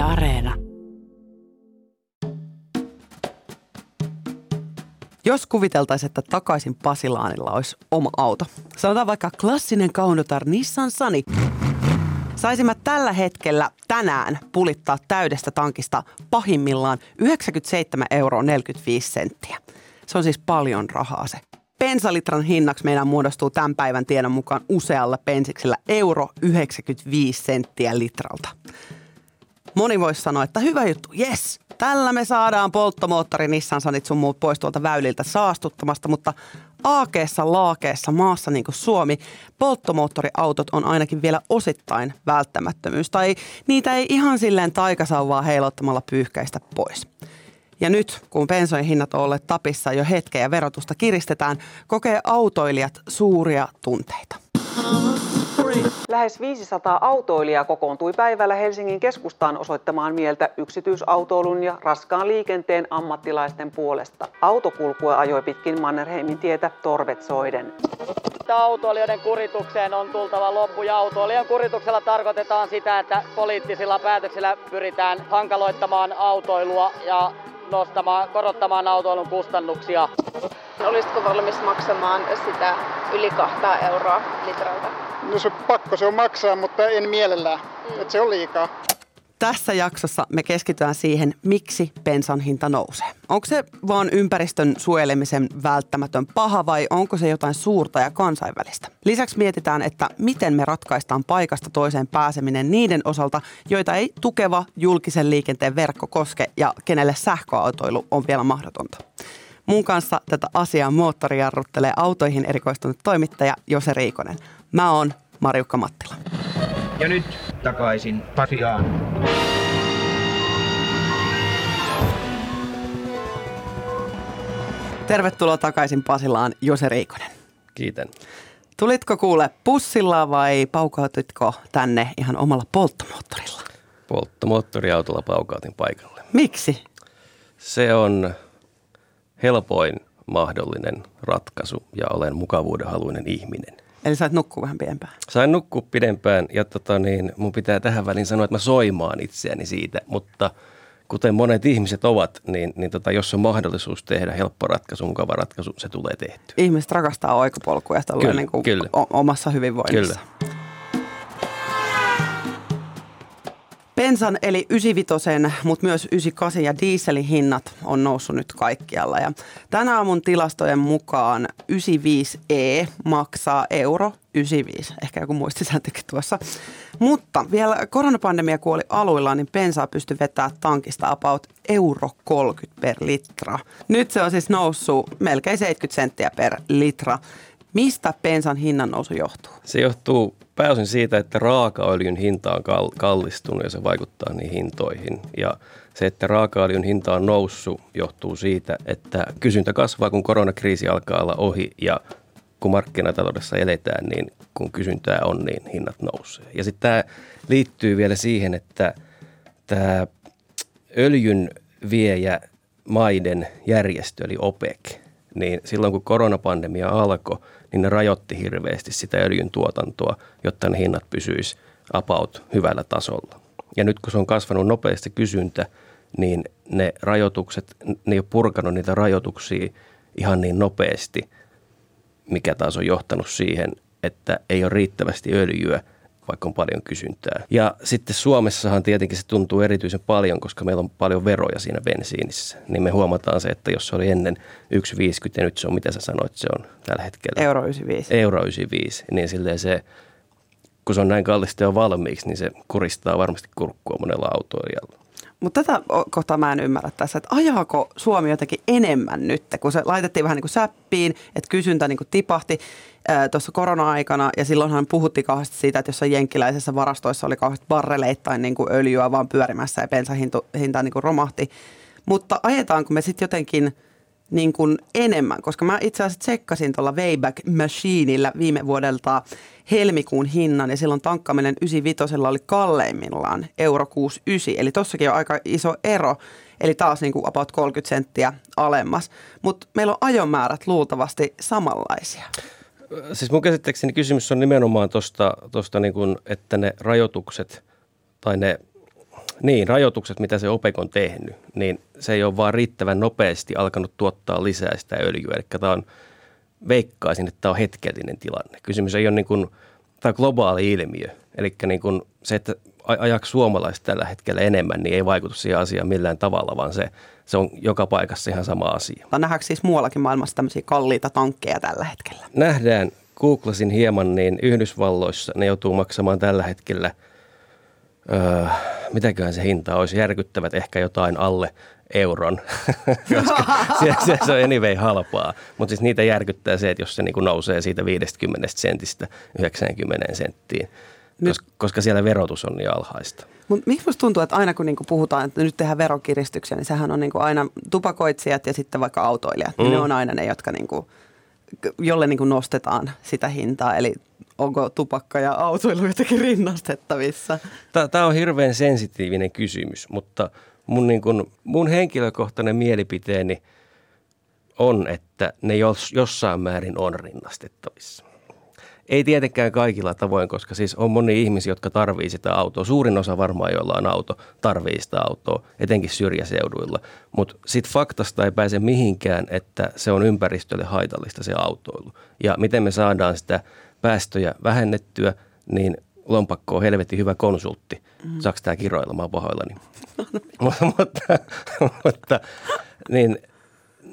Areena. Jos kuviteltaisiin, että takaisin Pasilaanilla olisi oma auto, sanotaan vaikka klassinen kaunotar Nissan Sunny, saisimme tällä hetkellä tänään pulittaa täydestä tankista pahimmillaan 97 euroa 45 senttiä. Se on siis paljon rahaa se. Bensalitran hinnaksi meidän muodostuu tämän päivän tiedon mukaan usealla pensiksellä euro 95 senttiä litralta. Moni voisi sanoa, että hyvä juttu, yes, tällä me saadaan polttomoottori Nissan Sunit sun muut pois tuolta väyliltä saastuttamasta, mutta aakeessa laakeessa maassa niin kuin Suomi, polttomoottoriautot on ainakin vielä osittain välttämättömyys. Tai niitä ei ihan silleen taikasauvaa heilottamalla pyyhkäistä pois. Ja nyt, kun bensojen hinnat on olleet tapissa jo hetkeä ja verotusta kiristetään, kokee autoilijat suuria tunteita. Lähes 500 autoilijaa kokoontui päivällä Helsingin keskustaan osoittamaan mieltä yksityisautoilun ja raskaan liikenteen ammattilaisten puolesta. Autokulkua ajoi pitkin Mannerheimin tietä torvet soiden. Autoilijoiden kuritukseen on tultava loppu ja autoilijan kurituksella tarkoitetaan sitä, että poliittisilla päätöksillä pyritään hankaloittamaan autoilua ja nostamaan, korottamaan autoilun kustannuksia. Olisitko valmis maksamaan sitä yli kahta euroa litralta? No se pakko se on maksaa, mutta en mielellään. Mm. Että se on liikaa. Tässä jaksossa me keskitytään siihen, miksi bensan hinta nousee. Onko se vaan ympäristön suojelemisen välttämätön paha vai onko se jotain suurta ja kansainvälistä? Lisäksi mietitään, että miten me ratkaistaan paikasta toiseen pääseminen niiden osalta, joita ei tukeva julkisen liikenteen verkko koske ja kenelle sähköautoilu on vielä mahdotonta. Mun kanssa tätä asiaa moottorijarruttelee autoihin erikoistunut toimittaja Jose Riikonen. Mä oon Marjukka Mattila. Ja nyt takaisin Pasiaan. Tervetuloa takaisin Pasilaan, Jose Riikonen. Kiitän. Tulitko kuule pussilla vai paukautitko tänne ihan omalla polttomoottorilla? Polttomoottoriautolla paukautin paikalle. Miksi? Se on helpoin mahdollinen ratkaisu ja olen mukavuudenhaluinen ihminen. Eli sait nukkua vähän pidempään? Sain nukkua pidempään ja tota niin, mun pitää tähän väliin sanoa, että mä soimaan itseäni siitä, mutta kuten monet ihmiset ovat, niin, niin tota, jos on mahdollisuus tehdä helppo ratkaisu, mukava ratkaisu, se tulee tehtyä. Ihmiset rakastaa oikopolkuja kyllä, niin kuin kyllä. omassa hyvinvoinnissa. Kyllä. Bensan eli 95, mutta myös 98 ja dieselin hinnat on noussut nyt kaikkialla. Ja tänä aamun tilastojen mukaan 95E maksaa euro 95, ehkä joku muistisääntökin tuossa. Mutta vielä koronapandemia kuoli aluillaan, niin bensaa pystyi vetämään tankista about euro 30 per litra. Nyt se on siis noussut melkein 70 senttiä per litra. Mistä bensan hinnan nousu johtuu? Se johtuu pääosin siitä, että raakaöljyn hinta on kallistunut ja se vaikuttaa niihin hintoihin. Ja se, että raakaöljyn hinta on noussut, johtuu siitä, että kysyntä kasvaa, kun koronakriisi alkaa olla ohi ja kun markkinataloudessa eletään, niin kun kysyntää on, niin hinnat nousee. Ja sitten tämä liittyy vielä siihen, että tämä öljyn viejä maiden järjestö, eli OPEC, niin silloin kun koronapandemia alkoi, niin ne rajoitti hirveästi sitä öljyn tuotantoa, jotta ne hinnat pysyisi about hyvällä tasolla. Ja nyt kun se on kasvanut nopeasti kysyntä, niin ne rajoitukset, ne ei ole purkanut niitä rajoituksia ihan niin nopeasti, mikä taas on johtanut siihen, että ei ole riittävästi öljyä – vaikka on paljon kysyntää. Ja sitten Suomessahan tietenkin se tuntuu erityisen paljon, koska meillä on paljon veroja siinä bensiinissä. Niin me huomataan se, että jos se oli ennen 1,50 ja nyt se on, mitä sä sanoit, se on tällä hetkellä. Euro 95. Euro 95, niin silleen se, kun se on näin kallista jo valmiiksi, niin se kuristaa varmasti kurkkua monella autoilijalla. Mutta tätä kohtaa mä en ymmärrä tässä, että ajaako Suomi jotenkin enemmän nyt, kun se laitettiin vähän niin kuin säppiin, että kysyntä niin kuin tipahti tuossa korona-aikana ja silloinhan puhuttiin kauheasti siitä, että jossain jenkkiläisessä varastoissa oli kauheasti barreleittain niin kuin öljyä vaan pyörimässä ja bensahinta niin kuin romahti. Mutta ajetaanko me sitten jotenkin niin kuin enemmän, koska mä itse asiassa tsekkasin tuolla Wayback Machineillä viime vuodelta helmikuun hinnan ja silloin tankkaaminen 95 oli kalleimmillaan euro 69, eli tossakin on aika iso ero, eli taas niin kuin about 30 senttiä alemmas, mutta meillä on ajomäärät luultavasti samanlaisia. Siis mun käsittääkseni kysymys on nimenomaan tuosta, tosta niin että ne rajoitukset tai ne Niin, rajoitukset, mitä se OPEC on tehnyt, niin se ei ole vaan riittävän nopeasti alkanut tuottaa lisää sitä öljyä. Eli tämä on, veikkaisin, että tämä on hetkellinen tilanne. Kysymys ei ole niin kuin, tämä on globaali ilmiö. Eli niin kuin se, että ajaks suomalaiset tällä hetkellä enemmän, niin ei vaikuta siihen asiaan millään tavalla, vaan se, se on joka paikassa ihan sama asia. Nähdäänkö siis muuallakin maailmassa tämmöisiä kalliita tankkeja tällä hetkellä? Nähdään. Googlasin hieman, niin Yhdysvalloissa ne joutuu maksamaan tällä hetkellä, öö, mitäköhän se hinta olisi, järkyttävät ehkä jotain alle euron, koska se, se, se on anyway halpaa. Mutta siis niitä järkyttää se, että jos se niinku nousee siitä 50 sentistä 90 senttiin, nyt. Koska, koska siellä verotus on niin alhaista. Mutta miksi musta tuntuu, että aina kun niinku puhutaan, että nyt tehdään verokiristyksiä, niin sehän on niinku aina tupakoitsijat ja sitten vaikka autoilijat. Mm. Niin ne on aina ne, jotka niinku, jolle niinku nostetaan sitä hintaa. Eli onko tupakka ja autoilu jotenkin rinnastettavissa? Tämä on hirveän sensitiivinen kysymys, mutta mun, niin kun, mun henkilökohtainen mielipiteeni on, että ne jos, jossain määrin on rinnastettavissa. Ei tietenkään kaikilla tavoin, koska siis on moni ihmisiä, jotka tarvii sitä autoa. Suurin osa varmaan, joilla on auto, tarvii sitä autoa, etenkin syrjäseuduilla. Mutta sitten faktasta ei pääse mihinkään, että se on ympäristölle haitallista se autoilu. Ja miten me saadaan sitä päästöjä vähennettyä, niin lompakko on helvetin hyvä konsultti. Mm. Saako tämä kiroilemaan pahoillani? mutta, mutta, mutta niin,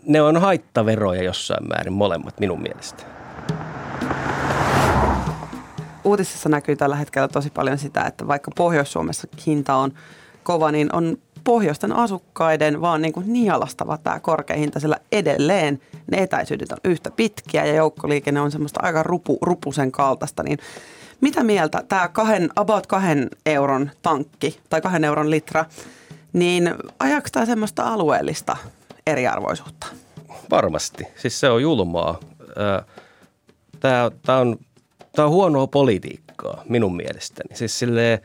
ne on haittaveroja jossain määrin molemmat minun mielestä uutisissa näkyy tällä hetkellä tosi paljon sitä, että vaikka Pohjois-Suomessa hinta on kova, niin on pohjoisten asukkaiden vaan niin kuin nialastava tämä korkea hinta, sillä edelleen ne etäisyydet on yhtä pitkiä ja joukkoliikenne on semmoista aika rupu, rupusen kaltaista, niin mitä mieltä tämä kahden, about kahden euron tankki tai kahden euron litra, niin ajaako tämä semmoista alueellista eriarvoisuutta? Varmasti. Siis se on julmaa. Tämä, tämä on Tämä on huonoa politiikkaa minun mielestäni. Siis silleen,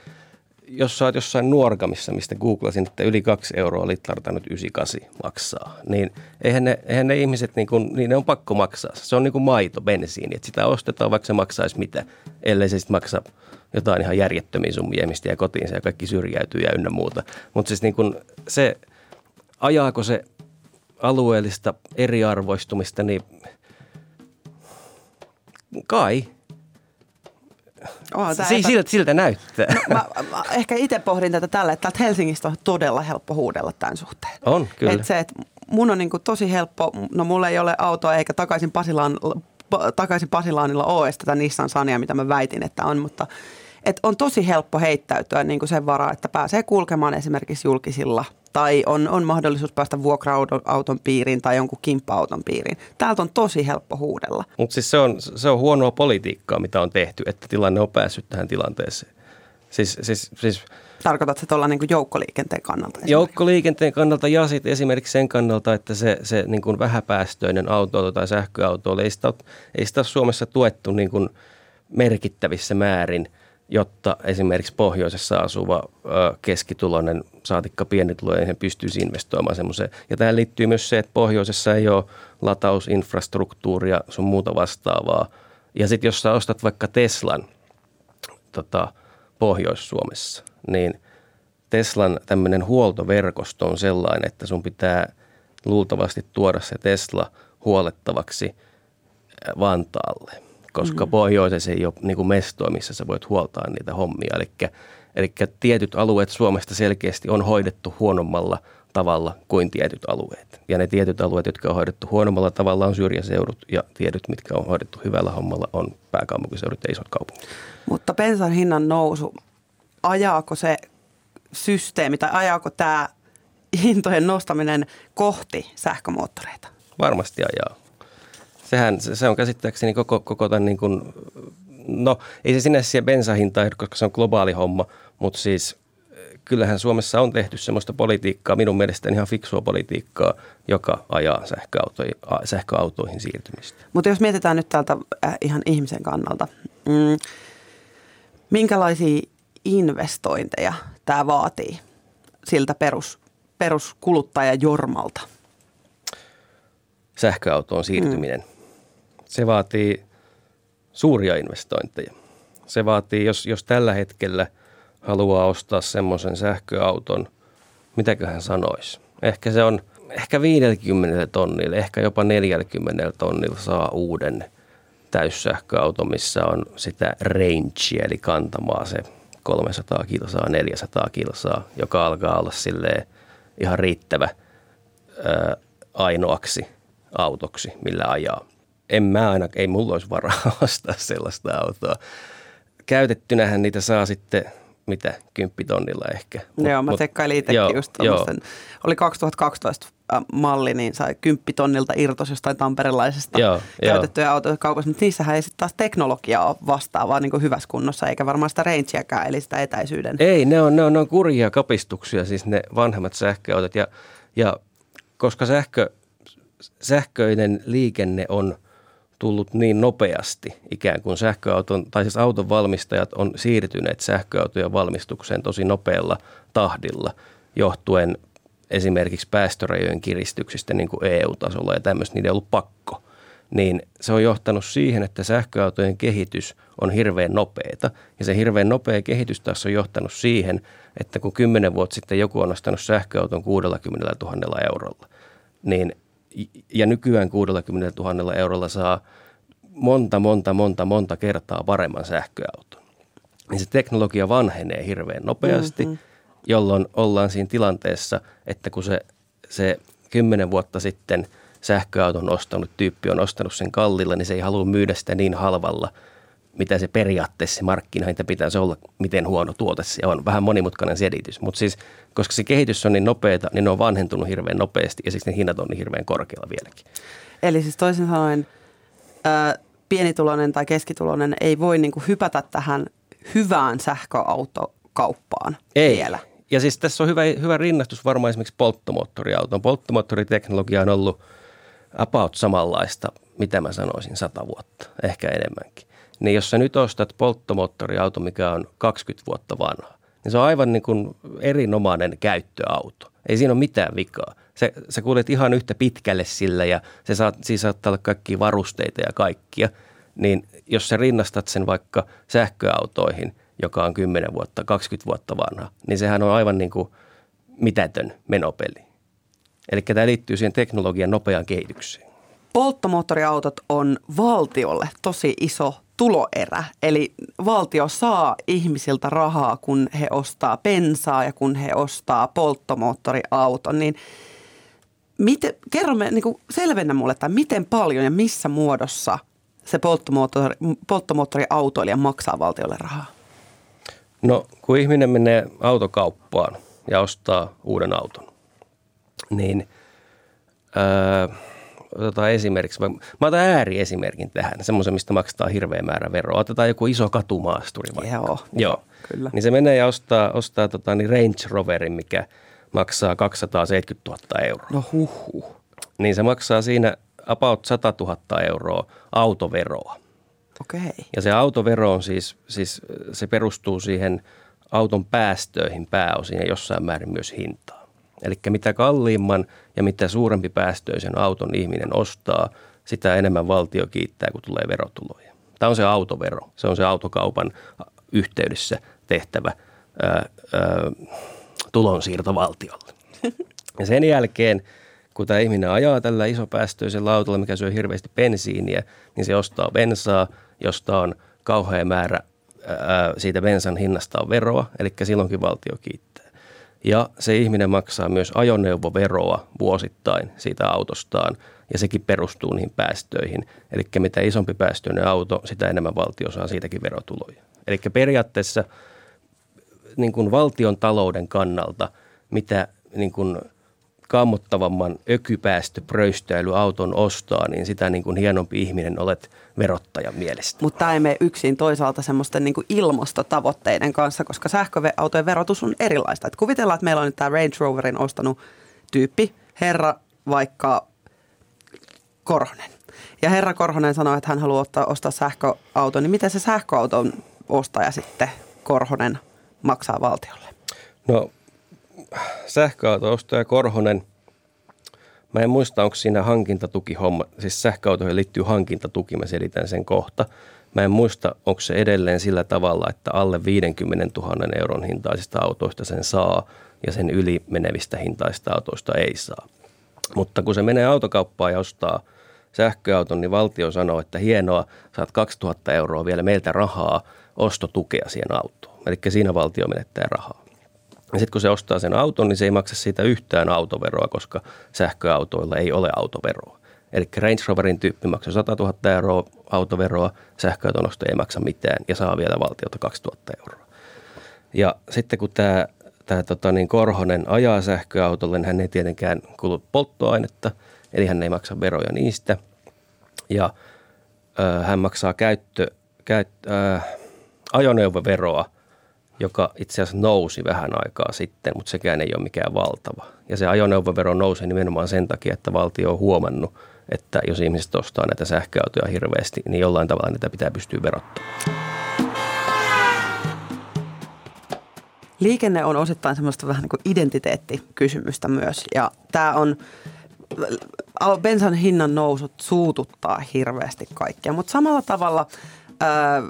jos sä oot jossain nuorkamissa, mistä googlasin, että yli kaksi euroa litlarta nyt 98 maksaa, niin eihän ne, eihän ne ihmiset, niin, kuin, niin ne on pakko maksaa. Se on niin kuin maito, bensiini, että sitä ostetaan vaikka se maksaisi mitä, ellei se sitten maksa jotain ihan järjettömiä summia, mistä ja kotiin ja kaikki syrjäytyy ja ynnä muuta. Mutta siis niin kuin se, ajaako se alueellista eriarvoistumista, niin kai – Oh, si- siltä, siltä näyttää. No, mä, mä ehkä itse pohdin tätä tällä, että Helsingistä on todella helppo huudella tämän suhteen. On, kyllä. Et se, että mun on niin kuin tosi helppo, no mulla ei ole autoa eikä takaisin, Pasilaan, takaisin Pasilaanilla ole tätä Nissan Sania, mitä mä väitin, että on, mutta et on tosi helppo heittäytyä niin kuin sen varaa, että pääsee kulkemaan esimerkiksi julkisilla tai on, on mahdollisuus päästä vuokra-auton piiriin tai jonkun kimppa-auton piiriin. Täältä on tosi helppo huudella. Mutta siis se on, se on huonoa politiikkaa, mitä on tehty, että tilanne on päässyt tähän tilanteeseen. Siis, siis, siis Tarkoitatko tuolla niin joukkoliikenteen kannalta? Joukkoliikenteen kannalta ja sitten esimerkiksi sen kannalta, että se, se niin kuin vähäpäästöinen auto tai sähköauto ei sitä, ei sitä ole Suomessa tuettu niin kuin merkittävissä määrin – jotta esimerkiksi pohjoisessa asuva keskituloinen saatikka pienituloinen pystyisi investoimaan semmoiseen. Ja tähän liittyy myös se, että pohjoisessa ei ole latausinfrastruktuuria sun muuta vastaavaa. Ja sitten jos sä ostat vaikka Teslan tota, Pohjois-Suomessa, niin Teslan tämmöinen huoltoverkosto on sellainen, että sun pitää luultavasti tuoda se Tesla huolettavaksi Vantaalle – koska mm. pohjoisessa ei ole niin kuin mestoa, missä sä voit huoltaa niitä hommia. Eli, eli tietyt alueet Suomesta selkeästi on hoidettu huonommalla tavalla kuin tietyt alueet. Ja ne tietyt alueet, jotka on hoidettu huonommalla tavalla, on syrjäseudut ja tietyt, mitkä on hoidettu hyvällä hommalla, on pääkaupunkiseudut ja isot kaupungit. Mutta bensan hinnan nousu, ajaako se systeemi tai ajaako tämä hintojen nostaminen kohti sähkömoottoreita? Varmasti ajaa sehän se on käsittääkseni koko, koko tämän niin kuin, no ei se sinne siihen bensahintaan, koska se on globaali homma, mutta siis kyllähän Suomessa on tehty semmoista politiikkaa, minun mielestäni ihan fiksua politiikkaa, joka ajaa sähköautoihin, sähköautoihin siirtymistä. Mutta jos mietitään nyt täältä äh, ihan ihmisen kannalta, mm, minkälaisia investointeja tämä vaatii siltä perus, peruskuluttajajormalta? Sähköautoon siirtyminen. Mm. Se vaatii suuria investointeja. Se vaatii, jos, jos tällä hetkellä haluaa ostaa semmoisen sähköauton, mitäköhän sanoisi. Ehkä se on, ehkä 50 tonnille, ehkä jopa 40 tonnilla saa uuden täyssähköauto, missä on sitä rangea, eli kantamaa se 300 kilsaa, 400 kilsaa, joka alkaa olla silleen ihan riittävä ää, ainoaksi autoksi, millä ajaa. En mä aina, ei mulla olisi varaa ostaa sellaista autoa. Käytettynähän niitä saa sitten mitä, kymppitonnilla ehkä. Mut, joo, mä tsekkailin itsekin joo, just tommosen. Oli 2012 malli, niin sai kymppitonnilta irtos jostain tamperelaisesta joo, käytettyjä joo. autoja kaupassa, mutta niissähän ei sitten taas teknologiaa ole vastaavaa niin hyvässä kunnossa, eikä varmaan sitä rangeäkään, eli sitä etäisyyden. Ei, ne on, ne on, ne on kurjia kapistuksia, siis ne vanhemmat sähköautot, ja, ja koska sähkö, sähköinen liikenne on tullut niin nopeasti ikään kuin sähköauton, tai siis auton valmistajat on siirtyneet sähköautojen valmistukseen tosi nopealla tahdilla johtuen esimerkiksi päästörajojen kiristyksistä niin kuin EU-tasolla ja tämmöistä, niiden on ollut pakko. Niin se on johtanut siihen, että sähköautojen kehitys on hirveän nopeata. Ja se hirveän nopea kehitys taas on johtanut siihen, että kun kymmenen vuotta sitten joku on ostanut sähköauton 60 000 eurolla, niin ja nykyään 60 000 eurolla saa monta, monta, monta, monta kertaa paremman sähköauton. Niin se teknologia vanhenee hirveän nopeasti, mm-hmm. jolloin ollaan siinä tilanteessa, että kun se, se kymmenen vuotta sitten sähköauton ostanut tyyppi on ostanut sen kallilla, niin se ei halua myydä sitä niin halvalla, mitä se periaatteessa se markkinahinta pitäisi olla, miten huono tuote se on. Vähän monimutkainen selitys, mutta siis koska se kehitys on niin nopeata, niin ne on vanhentunut hirveän nopeasti ja siksi ne hinnat on niin hirveän korkealla vieläkin. Eli siis toisin sanoen ää, pienituloinen tai keskituloinen ei voi niin kuin hypätä tähän hyvään sähköautokauppaan ei. vielä. Ja siis tässä on hyvä, hyvä rinnastus varmaan esimerkiksi polttomoottoriautoon. Polttomoottoriteknologia on ollut about samanlaista, mitä mä sanoisin, sata vuotta, ehkä enemmänkin. Niin jos sä nyt ostat polttomoottoriauto, mikä on 20 vuotta vanha, niin se on aivan niin kuin erinomainen käyttöauto. Ei siinä ole mitään vikaa. Se, sä kuljet ihan yhtä pitkälle sillä ja se saat, siinä saattaa olla kaikkia varusteita ja kaikkia. Niin jos sä rinnastat sen vaikka sähköautoihin, joka on 10 vuotta, 20 vuotta vanha, niin sehän on aivan niin kuin mitätön menopeli. Eli tämä liittyy siihen teknologian nopeaan kehitykseen. Polttomoottoriautot on valtiolle tosi iso tuloerä. Eli valtio saa ihmisiltä rahaa, kun he ostaa bensaa ja kun he ostaa polttomoottoriauton. Niin miten, kerro me, niin selvennä mulle, että miten paljon ja missä muodossa se polttomoottori, polttomoottoriautoilija maksaa valtiolle rahaa? No kun ihminen menee autokauppaan ja ostaa uuden auton, niin öö, – otetaan esimerkiksi, mä otan ääriesimerkin tähän, semmoisen, mistä maksetaan hirveä määrä veroa. Otetaan joku iso katumaasturi vaikka. Joo, Joo. kyllä. Niin se menee ja ostaa, ostaa tota, niin Range Roverin, mikä maksaa 270 000 euroa. No huh. Niin se maksaa siinä about 100 000 euroa autoveroa. Okei. Okay. Ja se autovero on siis, siis, se perustuu siihen auton päästöihin pääosin ja jossain määrin myös hintaan. Eli mitä kalliimman ja mitä suurempi päästöisen auton ihminen ostaa, sitä enemmän valtio kiittää, kun tulee verotuloja. Tämä on se autovero. Se on se autokaupan yhteydessä tehtävä ää, ää, tulonsiirto valtiolle. Ja sen jälkeen, kun tämä ihminen ajaa tällä isopäästöisellä autolla, mikä syö hirveästi bensiiniä, niin se ostaa bensaa, josta on kauhea määrä ää, siitä bensan hinnasta on veroa, eli silloinkin valtio kiittää. Ja se ihminen maksaa myös ajoneuvoveroa vuosittain siitä autostaan ja sekin perustuu niihin päästöihin. Eli mitä isompi päästöinen auto, sitä enemmän valtio saa siitäkin verotuloja. Eli periaatteessa niin kuin valtion talouden kannalta, mitä niin kuin kammottavamman ökypäästöpröystäily auton ostaa, niin sitä niin kuin hienompi ihminen olet verottajan mielestä. Mutta tämä ei mene yksin toisaalta semmoisten niin ilmastotavoitteiden kanssa, koska sähköautojen verotus on erilaista. Et kuvitellaan, että meillä on nyt tämä Range Roverin ostanut tyyppi, herra vaikka Korhonen. Ja herra Korhonen sanoo, että hän haluaa ottaa, ostaa sähköauton, niin miten se sähköauton ostaja sitten Korhonen maksaa valtiolle? No sähköauto-ostaja Korhonen, mä en muista, onko siinä hankintatuki homma, siis sähköautoihin liittyy hankintatuki, mä selitän sen kohta, Mä en muista, onko se edelleen sillä tavalla, että alle 50 000 euron hintaisista autoista sen saa ja sen yli menevistä hintaisista autoista ei saa. Mutta kun se menee autokauppaan ja ostaa sähköauton, niin valtio sanoo, että hienoa, saat 2000 euroa vielä meiltä rahaa ostotukea siihen autoon. Eli siinä valtio menettää rahaa. Sitten kun se ostaa sen auton, niin se ei maksa siitä yhtään autoveroa, koska sähköautoilla ei ole autoveroa. Eli Range Roverin tyyppi maksaa 100 000 euroa autoveroa, sähköauton osto ei maksa mitään ja saa vielä valtiota 2000 euroa. Ja sitten kun tämä, tämä tota niin Korhonen ajaa sähköautolle, niin hän ei tietenkään kulu polttoainetta, eli hän ei maksa veroja niistä. Ja ö, hän maksaa käyttö, käyt, ö, ajoneuvoveroa, joka itse asiassa nousi vähän aikaa sitten, mutta sekään ei ole mikään valtava. Ja se ajoneuvovero nousee nimenomaan sen takia, että valtio on huomannut, että jos ihmiset ostaa näitä sähköautoja hirveästi, niin jollain tavalla niitä pitää pystyä verottamaan. Liikenne on osittain semmoista vähän niin kuin identiteettikysymystä myös. Ja tämä on, bensan hinnan nousut suututtaa hirveästi kaikkia, mutta samalla tavalla ää,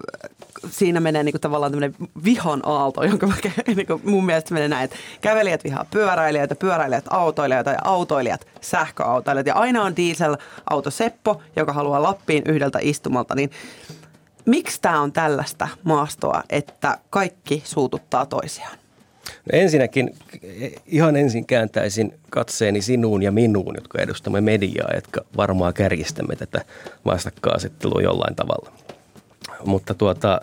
siinä menee niin kuin tavallaan tämmöinen vihan aalto, jonka mä, niin kuin mun mielestä menee näin, että kävelijät vihaa pyöräilijöitä, pyöräilijät autoilijoita ja autoilijat sähköautoilijat. Ja aina on dieselauto Seppo, joka haluaa Lappiin yhdeltä istumalta, niin miksi tämä on tällaista maastoa, että kaikki suututtaa toisiaan? No ensinnäkin ihan ensin kääntäisin katseeni sinuun ja minuun, jotka edustamme mediaa, jotka varmaan kärjistämme tätä vastakkainasettelua jollain tavalla. Mutta tuota,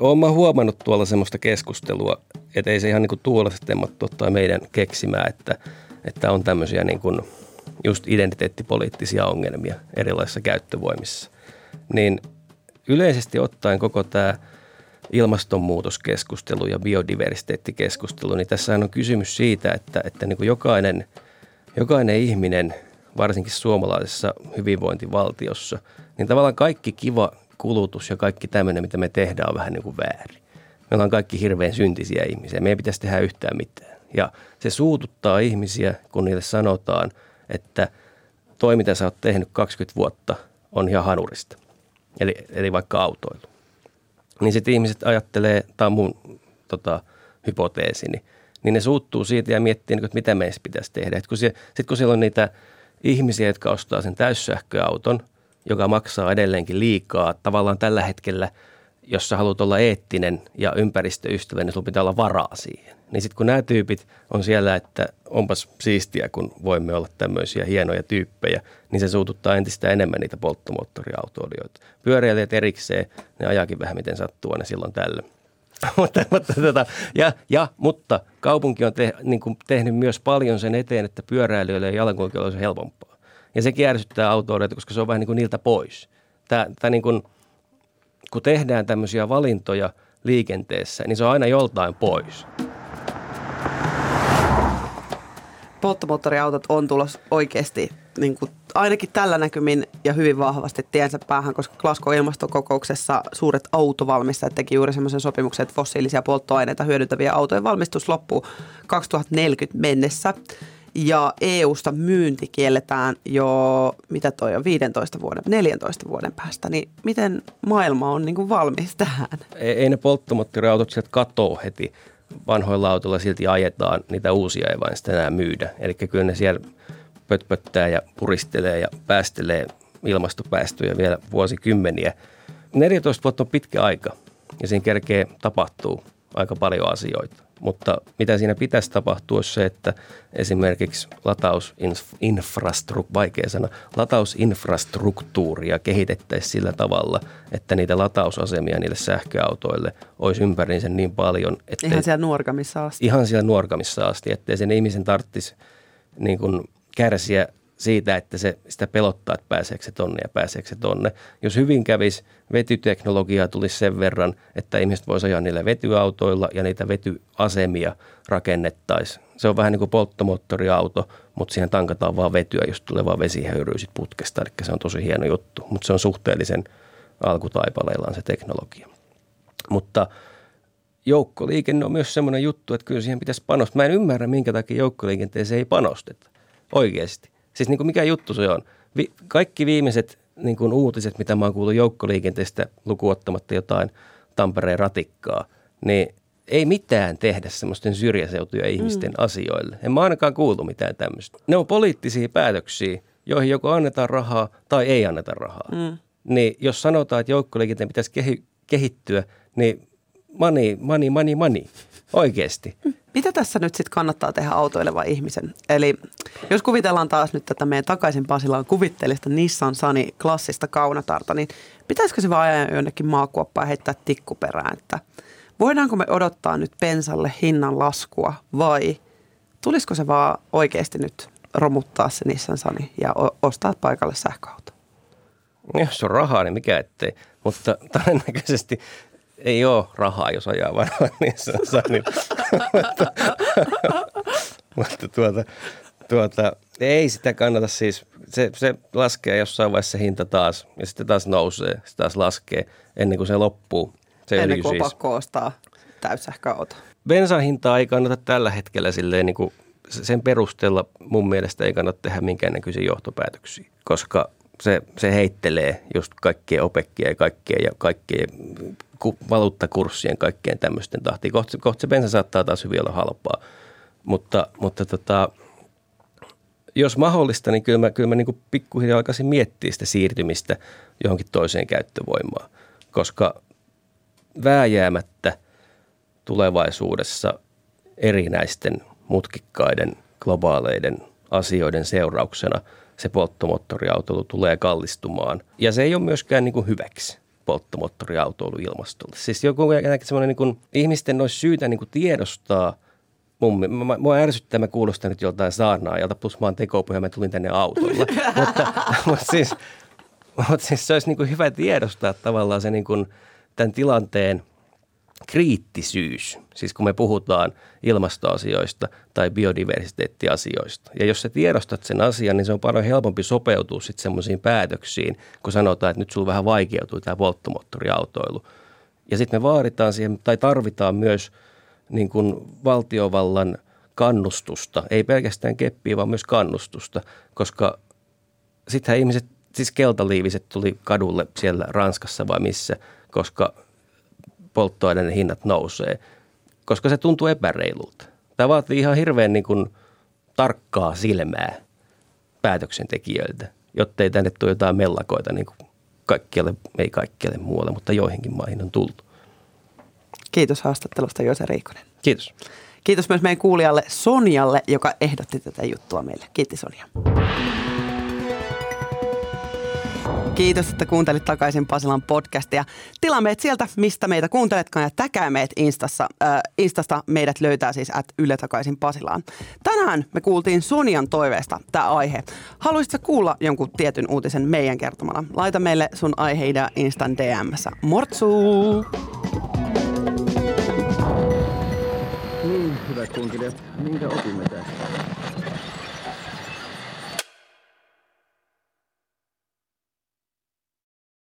olen huomannut tuolla semmoista keskustelua, että ei se ihan niin kuin tuollaiset temmat meidän keksimää, että, että on tämmöisiä niin kuin just identiteettipoliittisia ongelmia erilaisissa käyttövoimissa. Niin yleisesti ottaen koko tämä ilmastonmuutoskeskustelu ja biodiversiteettikeskustelu, niin tässä on kysymys siitä, että, että niin kuin jokainen, jokainen ihminen, varsinkin suomalaisessa hyvinvointivaltiossa, niin tavallaan kaikki kiva kulutus ja kaikki tämmöinen, mitä me tehdään, on vähän niin kuin väärin. Me ollaan kaikki hirveän syntisiä ihmisiä. Me ei pitäisi tehdä yhtään mitään. Ja se suututtaa ihmisiä, kun niille sanotaan, että toi, mitä sä oot tehnyt 20 vuotta, on ihan hanurista. Eli, eli vaikka autoilu. Niin sitten ihmiset ajattelee, tämä on mun tota, hypoteesini, niin ne suuttuu siitä ja miettii, niin että mitä meissä pitäisi tehdä. Sitten kun siellä on niitä ihmisiä, jotka ostaa sen täyssähköauton – joka maksaa edelleenkin liikaa. Tavallaan tällä hetkellä, jos sä haluat olla eettinen ja ympäristöystävällinen, niin sulla pitää olla varaa siihen. Niin sitten kun nämä tyypit on siellä, että onpas siistiä, kun voimme olla tämmöisiä hienoja tyyppejä, niin se suututtaa entistä enemmän niitä polttomoottoriautoilijoita. Pyöräilijät erikseen, ne ajakin vähän miten sattuu aina silloin tällöin. mutta, mutta, tota, ja, ja, mutta kaupunki on te, niin kuin tehnyt myös paljon sen eteen, että pyöräilijöille ja jalankulkijoille olisi helpompaa. Ja se ärsyttää autoilijoita, koska se on vähän niin kuin niiltä pois. Tämä, tämä niin kuin, kun tehdään tämmöisiä valintoja liikenteessä, niin se on aina joltain pois. Polttomoottoriautot on tulossa oikeasti niin kuin, ainakin tällä näkymin ja hyvin vahvasti tiensä päähän, koska Glasgow ilmastokokouksessa suuret autovalmistajat teki juuri semmoisen sopimuksen, että fossiilisia polttoaineita hyödyntäviä autojen valmistus loppuu 2040 mennessä. Ja EU-sta myynti kielletään jo, mitä toi on, 15 vuoden, 14 vuoden päästä. Niin miten maailma on niin kuin valmis tähän? Ei, ei ne polttomoottoriautot sieltä katoo heti. Vanhoilla autoilla silti ajetaan, niitä uusia ei vain sitä enää myydä. Eli kyllä ne siellä pötpöttää ja puristelee ja päästelee ilmastopäästöjä vielä vuosikymmeniä. 14 vuotta on pitkä aika ja siinä kerkee tapahtuu aika paljon asioita. Mutta mitä siinä pitäisi tapahtua se, että esimerkiksi latausinfrastruktuuria, vaikea sana, latausinfrastruktuuria kehitettäisiin sillä tavalla, että niitä latausasemia niille sähköautoille olisi ympäriinsä niin paljon. Että ihan siellä nuorkamissa asti. Ihan siellä nuorkamissa asti, ettei sen ihmisen tarvitsisi niin kuin kärsiä siitä, että se sitä pelottaa, että pääseekö se tonne ja pääseekö se tonne. Jos hyvin kävisi, vetyteknologiaa tulisi sen verran, että ihmiset voisivat ajaa niillä vetyautoilla ja niitä vetyasemia rakennettaisiin. Se on vähän niin kuin polttomoottoriauto, mutta siihen tankataan vaan vetyä, jos tulee vaan vesihöyryy putkesta. Eli se on tosi hieno juttu, mutta se on suhteellisen alkutaipaleillaan se teknologia. Mutta joukkoliikenne on myös semmoinen juttu, että kyllä siihen pitäisi panostaa. Mä en ymmärrä, minkä takia joukkoliikenteeseen ei panosteta oikeasti. Siis niin kuin mikä juttu se on? Vi- kaikki viimeiset niin kuin uutiset, mitä mä oon kuullut joukkoliikenteestä lukuottamatta jotain Tampereen ratikkaa, niin ei mitään tehdä semmoisten syrjäseutuja ihmisten mm. asioille. En mä ainakaan kuullut mitään tämmöistä. Ne on poliittisia päätöksiä, joihin joko annetaan rahaa tai ei anneta rahaa. Mm. Niin jos sanotaan, että joukkoliikenteen pitäisi kehi- kehittyä, niin money, money, money, money. Oikeasti. Mitä tässä nyt sitten kannattaa tehdä autoileva ihmisen? Eli jos kuvitellaan taas nyt tätä meidän takaisin Pasilaan kuvitteellista Nissan Sani klassista kaunatarta, niin pitäisikö se vaan ajaa jonnekin maakuoppaan ja heittää tikkuperään, että voidaanko me odottaa nyt pensalle hinnan laskua vai tulisiko se vaan oikeasti nyt romuttaa se Nissan Sani ja ostaa paikalle sähköauto? Jos on rahaa, niin mikä ettei. Mutta todennäköisesti ei ole rahaa, jos ajaa vanhaa Nissan Sunny. mutta, mutta tuota, tuota, ei sitä kannata siis, se, se laskee jossain vaiheessa hinta taas ja sitten taas nousee, se taas laskee ennen kuin se loppuu. Se ennen kuin siis. pakko ostaa täyssähköauto. Bensan hintaa ei kannata tällä hetkellä silleen niin kuin sen perusteella mun mielestä ei kannata tehdä minkäännäköisiä johtopäätöksiä, koska se, se heittelee just kaikkien opekkien ja kaikkien, ja kaikkien valuuttakurssien kaikkien tämmöisten tahtiin. Kohta, kohta se bensa saattaa taas hyvin olla halpaa, mutta, mutta tota, jos mahdollista, niin kyllä mä, kyllä mä niin pikkuhiljaa alkaisin miettiä sitä siirtymistä johonkin toiseen käyttövoimaan, koska vääjäämättä tulevaisuudessa erinäisten mutkikkaiden globaaleiden asioiden seurauksena se polttomoottoriautoilu tulee kallistumaan. Ja se ei ole myöskään niin kuin hyväksi polttomoottoriautoilu ilmastolle. Siis joku semmoinen niin kuin, ihmisten olisi syytä niin kuin tiedostaa – Mun, mä, mua ärsyttää, mä kuulostan nyt joltain saarnaajalta, plus mä oon tekopuhe, mä tulin tänne autolla. mutta, mutta, siis, mutta siis se olisi niin kuin hyvä tiedostaa tavallaan se niin kuin tämän tilanteen kriittisyys, siis kun me puhutaan ilmastoasioista tai biodiversiteettiasioista. Ja jos sä tiedostat sen asian, niin se on paljon helpompi sopeutua sitten semmoisiin päätöksiin, kun sanotaan, että nyt sulla vähän vaikeutuu tämä polttomoottoriautoilu. Ja sitten me vaaditaan siihen, tai tarvitaan myös niin kuin valtiovallan kannustusta, ei pelkästään keppiä, vaan myös kannustusta, koska sittenhän ihmiset, siis keltaliiviset tuli kadulle siellä Ranskassa vai missä, koska polttoaineiden hinnat nousee, koska se tuntuu epäreilulta. Tämä vaatii ihan hirveän niin kuin tarkkaa silmää päätöksentekijöiltä, jotta ei tänne tule jotain mellakoita niin kuin kaikkialle, ei kaikkialle muualle, mutta joihinkin maihin on tullut. Kiitos haastattelusta Jose Riikonen. Kiitos. Kiitos myös meidän kuulijalle Sonjalle, joka ehdotti tätä juttua meille. Kiitti Sonja. Kiitos, että kuuntelit takaisin Pasilan podcastia. Tilaa meidät sieltä, mistä meitä kuunteletkaan ja täkää meidät Instassa. Äh, Instasta meidät löytää siis at Yle takaisin Pasilaan. Tänään me kuultiin Sonian toiveesta tämä aihe. Haluaisitko kuulla jonkun tietyn uutisen meidän kertomana? Laita meille sun aiheida Instan DMssä. Mortsuu! Niin, hyvät kuuntelijat, minkä opimme tästä?